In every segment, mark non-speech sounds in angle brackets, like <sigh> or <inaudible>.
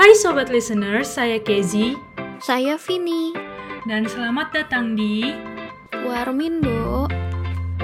Hai sobat listeners, saya Kezi Saya Vini, dan selamat datang di Warmindo,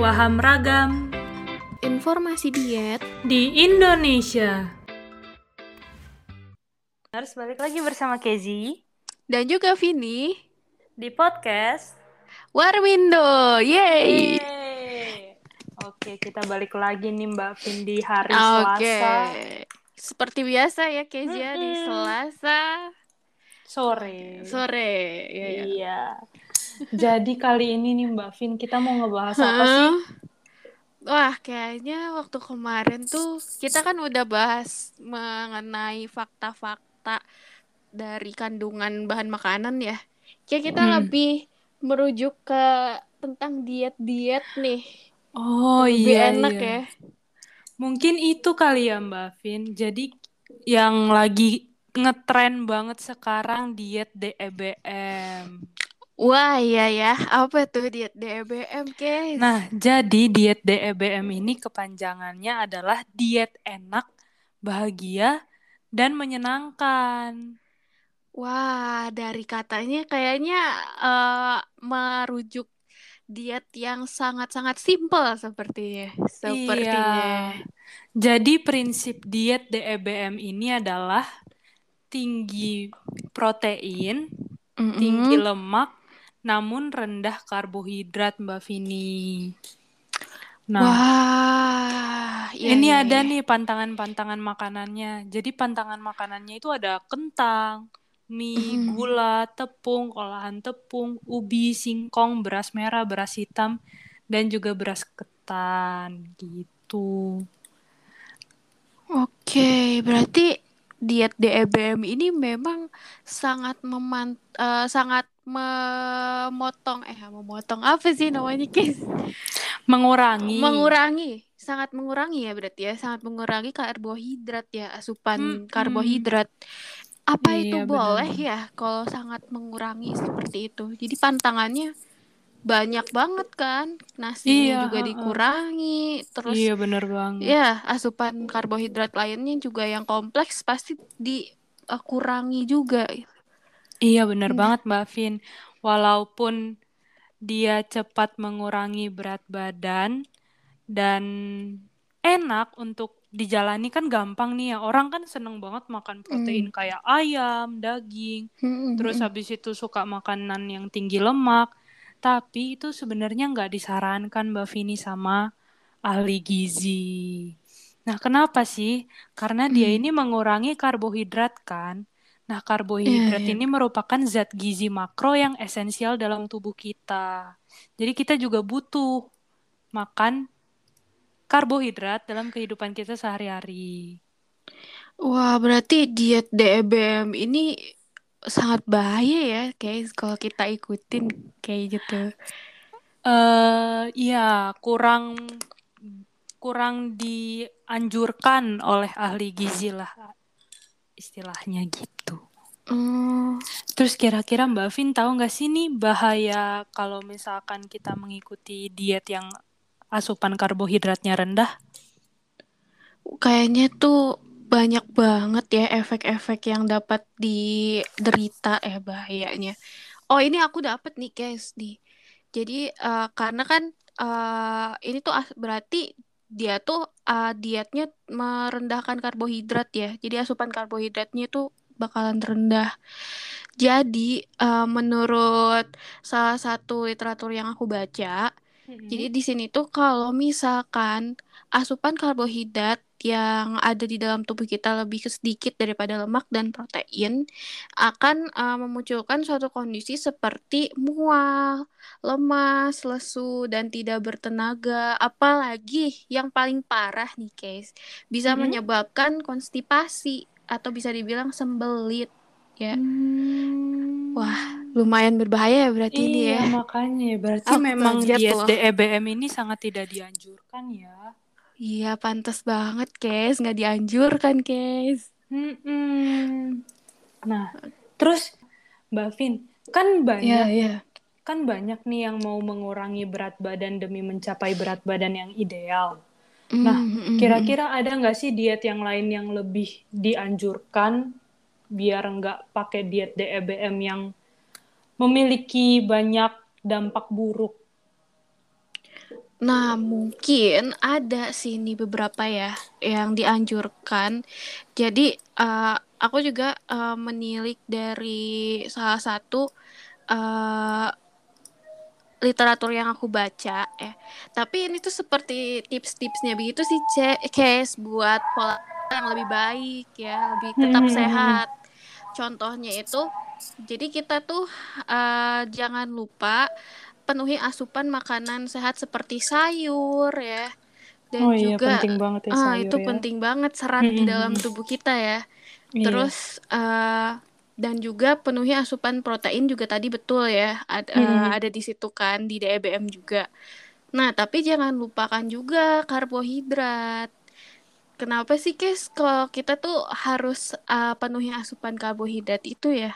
Waham Ragam informasi diet. di Indonesia. Harus balik lagi bersama Kezi Dan juga Vini, di podcast. Warmindo, yeay! Yeay. Oke, kita balik lagi nih Mbak Vin di hari Oke, Selasa seperti biasa ya Kezia di Mm-mm. Selasa sore. sore. Ya, ya. Iya. Jadi kali ini nih Mbak Vin kita mau ngebahas apa sih? Wah, kayaknya waktu kemarin tuh kita kan udah bahas mengenai fakta-fakta dari kandungan bahan makanan ya. Kayak kita Mm. lebih merujuk ke tentang diet-diet nih. Oh lebih iya enak iya. ya. Mungkin itu kali ya Mbak Vin. Jadi yang lagi ngetren banget sekarang diet DEBM. Wah, iya ya. Apa tuh diet DEBM, Kes? Nah, jadi diet DEBM ini kepanjangannya adalah diet enak, bahagia, dan menyenangkan. Wah, dari katanya kayaknya eh, merujuk diet yang sangat-sangat simpel sepertinya. Sepertinya. Iya. Jadi prinsip diet DEBM ini adalah tinggi protein, Mm-mm. tinggi lemak, namun rendah karbohidrat, Mbak Vini. Nah, Wah, iya, ini iya, ada iya. nih pantangan-pantangan makanannya. Jadi pantangan makanannya itu ada kentang, mie, Mm. gula, tepung, olahan tepung, ubi, singkong, beras merah, beras hitam, dan juga beras ketan gitu. Oke, berarti diet DEBM ini memang sangat meman eh, sangat memotong eh memotong apa sih namanya, Kes? Mengurangi. Mengurangi, sangat mengurangi ya berarti ya, sangat mengurangi karbohidrat ya, asupan Mm-mm. karbohidrat. Apa itu Iya, boleh benar. ya kalau sangat mengurangi seperti itu? Jadi pantangannya banyak banget kan, nasinya Iya, juga heeh. dikurangi, terus Iya, bener banget. ya asupan karbohidrat lainnya juga yang kompleks pasti dikurangi juga. Iya, bener Nah, banget, Mbak Vin. Walaupun dia cepat mengurangi berat badan dan enak untuk dijalani kan gampang nih ya. Orang kan seneng banget makan protein mm, kayak ayam, daging, mm, mm, terus habis itu suka makanan yang tinggi lemak. Tapi itu sebenarnya nggak disarankan Mbak Vini sama ahli gizi. Nah, kenapa sih? Karena dia Mm. ini mengurangi karbohidrat kan. Nah, karbohidrat iya. ini merupakan zat gizi makro yang esensial dalam tubuh kita. Jadi kita juga butuh makan karbohidrat dalam kehidupan kita sehari-hari. Wah, berarti diet DEBM ini sangat bahaya ya, guys, kalau kita ikutin kayak gitu. Eh, iya, kurang kurang dianjurkan oleh ahli gizi lah istilahnya gitu. Oh, Terus kira-kira Mbak Vin tahu nggak sih nih bahaya kalau misalkan kita mengikuti diet yang asupan karbohidratnya rendah? kayaknya tuh banyak banget ya efek-efek yang dapat diderita ya bahayanya. Oh, ini aku dapat nih, guys, nih. Jadi eh, karena kan eh, ini tuh berarti dia tuh eh, dietnya merendahkan karbohidrat ya. Jadi asupan karbohidratnya tuh bakalan rendah. Jadi eh, menurut salah satu literatur yang aku baca, jadi di sini tuh kalau misalkan asupan karbohidrat yang ada di dalam tubuh kita lebih sedikit daripada lemak dan protein akan uh, memunculkan suatu kondisi seperti mual, lemas, lesu, dan tidak bertenaga. Apalagi yang paling parah nih, guys, bisa Mm-mm. menyebabkan konstipasi atau bisa dibilang sembelit ya. Wah, lumayan berbahaya ya berarti ini Iya, ya. makanya berarti Aku memang diet loh. DEBM ini sangat tidak dianjurkan ya. Iya, pantas banget, Kes. Nggak dianjurkan, Kes. Mm-mm. Nah, terus Mbak Vin, kan banyak iya. kan banyak nih yang mau mengurangi berat badan demi mencapai berat badan yang ideal. Nah, kira-kira ada nggak sih diet yang lain yang lebih dianjurkan biar nggak pakai diet DEBM yang memiliki banyak dampak buruk? Nah, mungkin ada sih nih beberapa ya yang dianjurkan. Jadi, uh, aku juga uh, menilik dari salah satu uh, literatur yang aku baca ya. Tapi ini tuh seperti tips-tipsnya begitu sih, case buat pola yang lebih baik ya, lebih tetap hmm. sehat. Contohnya itu, jadi kita tuh uh, jangan lupa penuhi asupan makanan sehat seperti sayur ya. Dan oh, iya, juga penting banget ya sayur, itu ya. penting banget serat di dalam tubuh kita ya. Iya. Terus uh, dan juga penuhi asupan protein juga tadi betul ya ada hmm. ada di situ kan di DEBM juga. Nah tapi jangan lupakan juga karbohidrat. Kenapa sih Kes kalau kita tuh harus uh, penuhi asupan karbohidrat itu ya?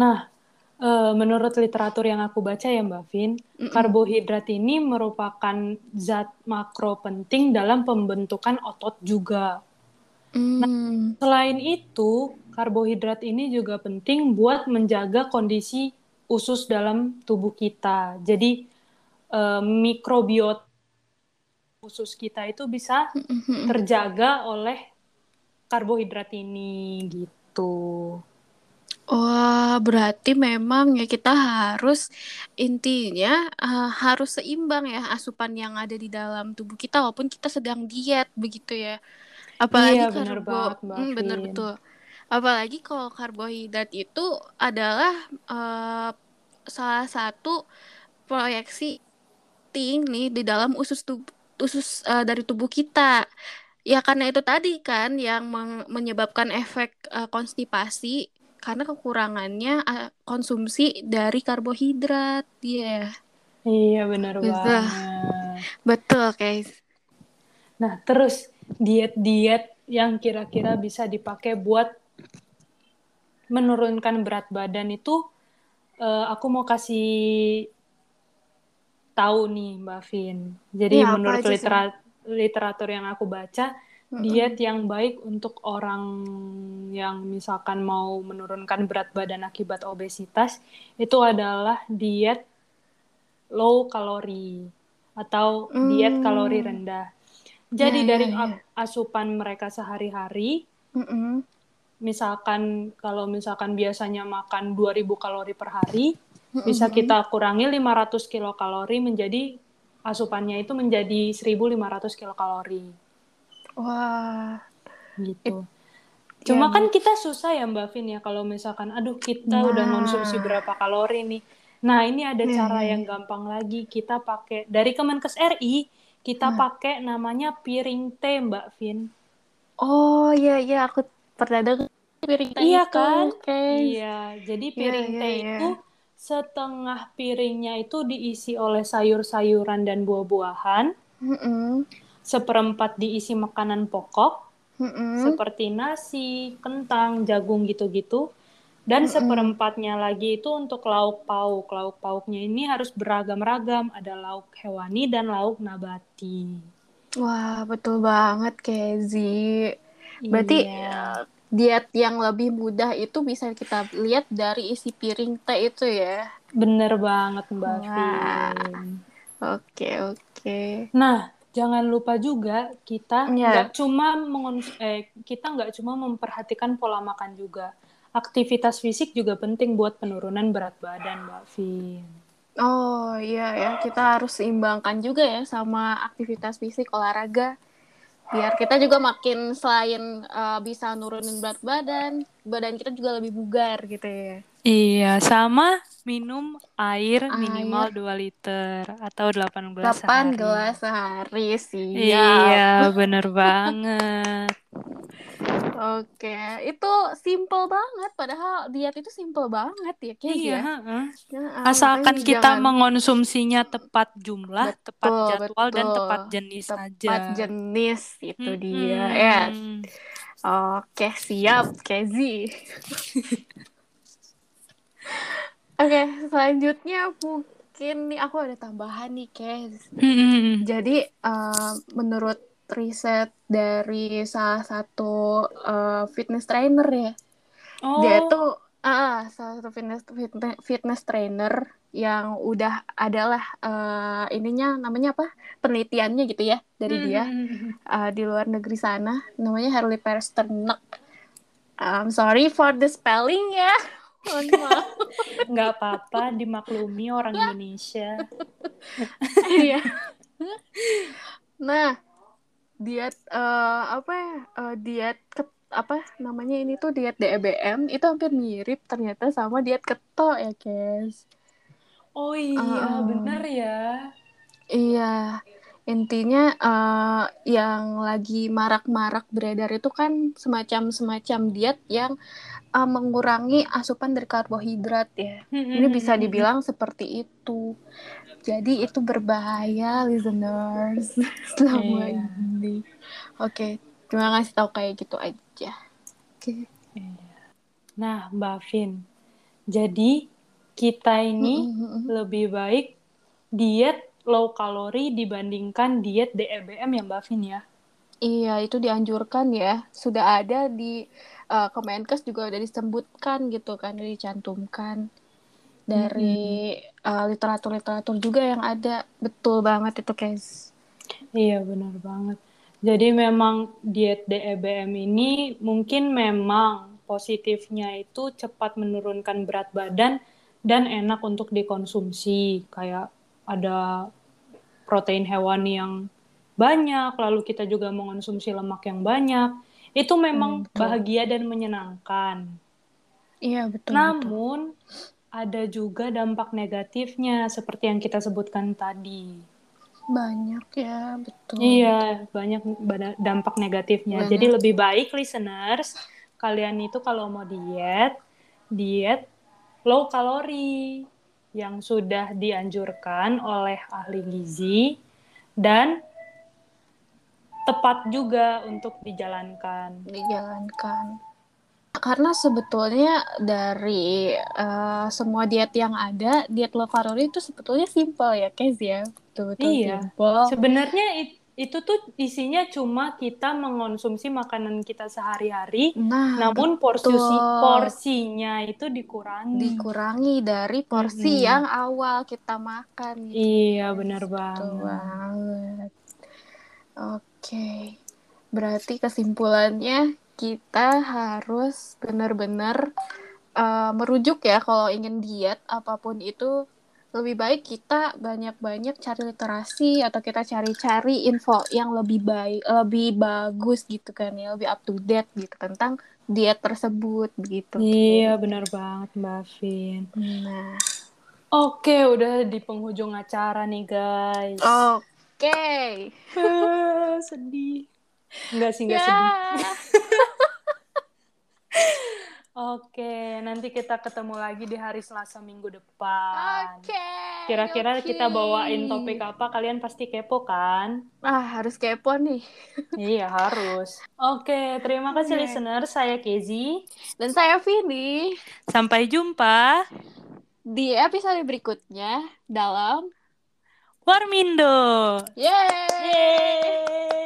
Nah uh, menurut literatur yang aku baca ya Mbak Vin, mm -mm. karbohidrat ini merupakan zat makro penting dalam pembentukan otot juga. Mm. Nah, selain itu, karbohidrat ini juga penting buat menjaga kondisi usus dalam tubuh kita. Jadi uh, mikrobiota usus kita itu bisa terjaga oleh karbohidrat ini gitu. Wah, berarti memang ya kita harus intinya uh, harus seimbang ya asupan yang ada di dalam tubuh kita walaupun kita sedang diet begitu ya. Apalagi iya, benar banget, Mbak hmm, benar betul. Apalagi kalau karbohidrat itu adalah uh, salah satu proyeksi tinggi di dalam usus tubuh usus uh, dari tubuh kita. Ya karena itu tadi kan yang menyebabkan efek uh, konstipasi karena kekurangannya uh, konsumsi dari karbohidrat. Iya. Yeah. Iya benar banget. Betul, guys. Nah, terus diet-diet yang kira-kira bisa dipakai buat menurunkan berat badan itu uh, aku mau kasih tahu nih Mbak Vin. Jadi ya, menurut literat literatur yang aku baca, mm-hmm. diet yang baik untuk orang yang misalkan mau menurunkan berat badan akibat obesitas itu adalah diet low kalori atau mm. diet kalori rendah. Jadi ya, dari ya, asupan mereka sehari-hari, mm -mm. misalkan kalau misalkan biasanya makan 2000 kalori per hari. Bisa kita kurangi 500 kilokalori menjadi asupannya itu menjadi 1500 kilokalori. Wah, gitu. It, Cuma ya, kan kita susah ya Mbak Vin ya kalau misalkan aduh kita nah. udah konsumsi berapa kalori nih. Nah, ini ada yeah. cara iya, yang iya. gampang lagi. Kita pakai dari Kemenkes RI kita hmm. pakai namanya piring teh Mbak Vin. Oh iya iya aku pernah dengar piring teh iya itu. kan? Okay. Iya, jadi iya, piring yeah, teh yeah, itu setengah piringnya itu diisi oleh sayur-sayuran dan buah-buahan. Mm -mm. Seperempat diisi makanan pokok. Mm -mm. Seperti nasi, kentang, jagung gitu-gitu. Dan mm -mm. seperempatnya lagi itu untuk lauk pauk. Lauk pauknya ini harus beragam-ragam. Ada lauk hewani dan lauk nabati. Wah, betul banget, Kezi. Berarti iya. Diet yang lebih mudah itu bisa kita lihat dari isi piring teh itu ya. Bener banget, Mbak Vin. Oke, oke. Nah, jangan lupa juga kita iya. nggak yeah. cuma eh, kita nggak cuma memperhatikan pola makan juga aktivitas fisik juga penting buat penurunan berat badan, Mbak Vin. Oh iya ya, kita harus seimbangkan juga ya sama aktivitas fisik olahraga. Biar kita juga makin selain uh, bisa nurunin berat badan, badan kita juga lebih bugar gitu ya. Iya, sama minum air, air. minimal 2 liter atau 8 gelas 8 sehari. gelas sehari sih. Iya, bener banget. Oke, itu simple banget. Padahal diet itu simple banget ya, kayak iya, ya. Ya Asalkan kita jangan... mengonsumsinya tepat jumlah, betul, tepat jadwal betul. dan tepat jenis tepat aja. Tepat jenis itu hmm, dia. Hmm. Ya. Oke, siap, Kezi. <laughs> Oke, selanjutnya mungkin nih aku ada tambahan nih, Kez. Hmm. Jadi uh, menurut riset dari salah satu uh, fitness trainer ya. Dia Oh, tuh ah salah satu fitness fitness, fitness trainer yang udah adalah eh, ininya namanya apa penelitiannya gitu ya dari dia eh, di luar negeri sana namanya Harley Pasternak. I'm sorry for the spelling ya. Mohon maaf. <laughs> nggak apa-apa, dimaklumi orang Indonesia. <laughs> Iya. Nah, diet eh, apa ya? eh, diet ke- apa namanya ini tuh diet DEBM itu hampir mirip ternyata sama diet keto ya, guys. Oh iya, Ah. bener ya. Iya, intinya eh, yang lagi marak-marak beredar itu kan semacam-semacam diet yang eh, mengurangi asupan dari karbohidrat ya. Ini bisa dibilang seperti itu. Jadi itu berbahaya, listeners, <laughs> selama Iya. ini. Oke, cuma ngasih tahu kayak gitu aja. Oke. Nah, Mbak Vin, jadi kita ini Mm-mm, mm-mm. lebih baik diet low kalori dibandingkan diet DEBM ya Mbak Vin ya. Iya, itu dianjurkan ya. Sudah ada di eh, Kemenkes juga udah disebutkan gitu kan, udah dicantumkan dari eh, literatur-literatur juga yang ada. Betul banget itu, guys. Iya, benar banget. Jadi memang diet DEBM ini mungkin memang positifnya itu cepat menurunkan berat badan dan enak untuk dikonsumsi. Kayak ada protein hewani yang banyak, lalu kita juga mengonsumsi lemak yang banyak. Itu memang Hmm, betul. bahagia dan menyenangkan. Iya, betul, betul. Namun ada juga dampak negatifnya seperti yang kita sebutkan tadi. Banyak ya, betul. Iya, banyak dampak negatifnya. Banyak. Jadi lebih baik listeners, kalian itu kalau mau diet, diet low kalori yang sudah dianjurkan oleh ahli gizi dan tepat juga untuk dijalankan. dijalankan. Karena sebetulnya dari eh, semua diet yang ada, diet low kalori itu sebetulnya simple ya, guys ya. Betul-betul Iya. simple. Sebenarnya it- itu tuh isinya cuma kita mengonsumsi makanan kita sehari-hari, Nah, namun porsi porsinya itu dikurangi. dikurangi dari porsi Mm-mm. yang awal kita makan. gitu. Iya, benar banget. banget. Oke. Berarti kesimpulannya kita harus benar-benar eh, merujuk ya kalau ingin diet apa pun itu lebih baik kita banyak-banyak cari literasi atau kita cari-cari info yang lebih baik, lebih bagus gitu kan ya, lebih up to date gitu tentang diet tersebut gitu. Iya, benar banget, Mbak Vin. Nah, Oke, udah di penghujung acara nih, guys. oke. Ah, <laughs> sedih. Enggak sih, enggak Ya. sedih. <laughs> Oke, nanti kita ketemu lagi di hari Selasa minggu depan. Oke. Kira-kira oke. kita bawain topik apa? Kalian pasti kepo kan? Ah, harus kepo nih. <laughs> Iya, harus. Oke, terima kasih Oke. listener. Saya Kezi. Dan saya Vini Sampai jumpa. di episode berikutnya dalam Formindo. Yeay. Yeay.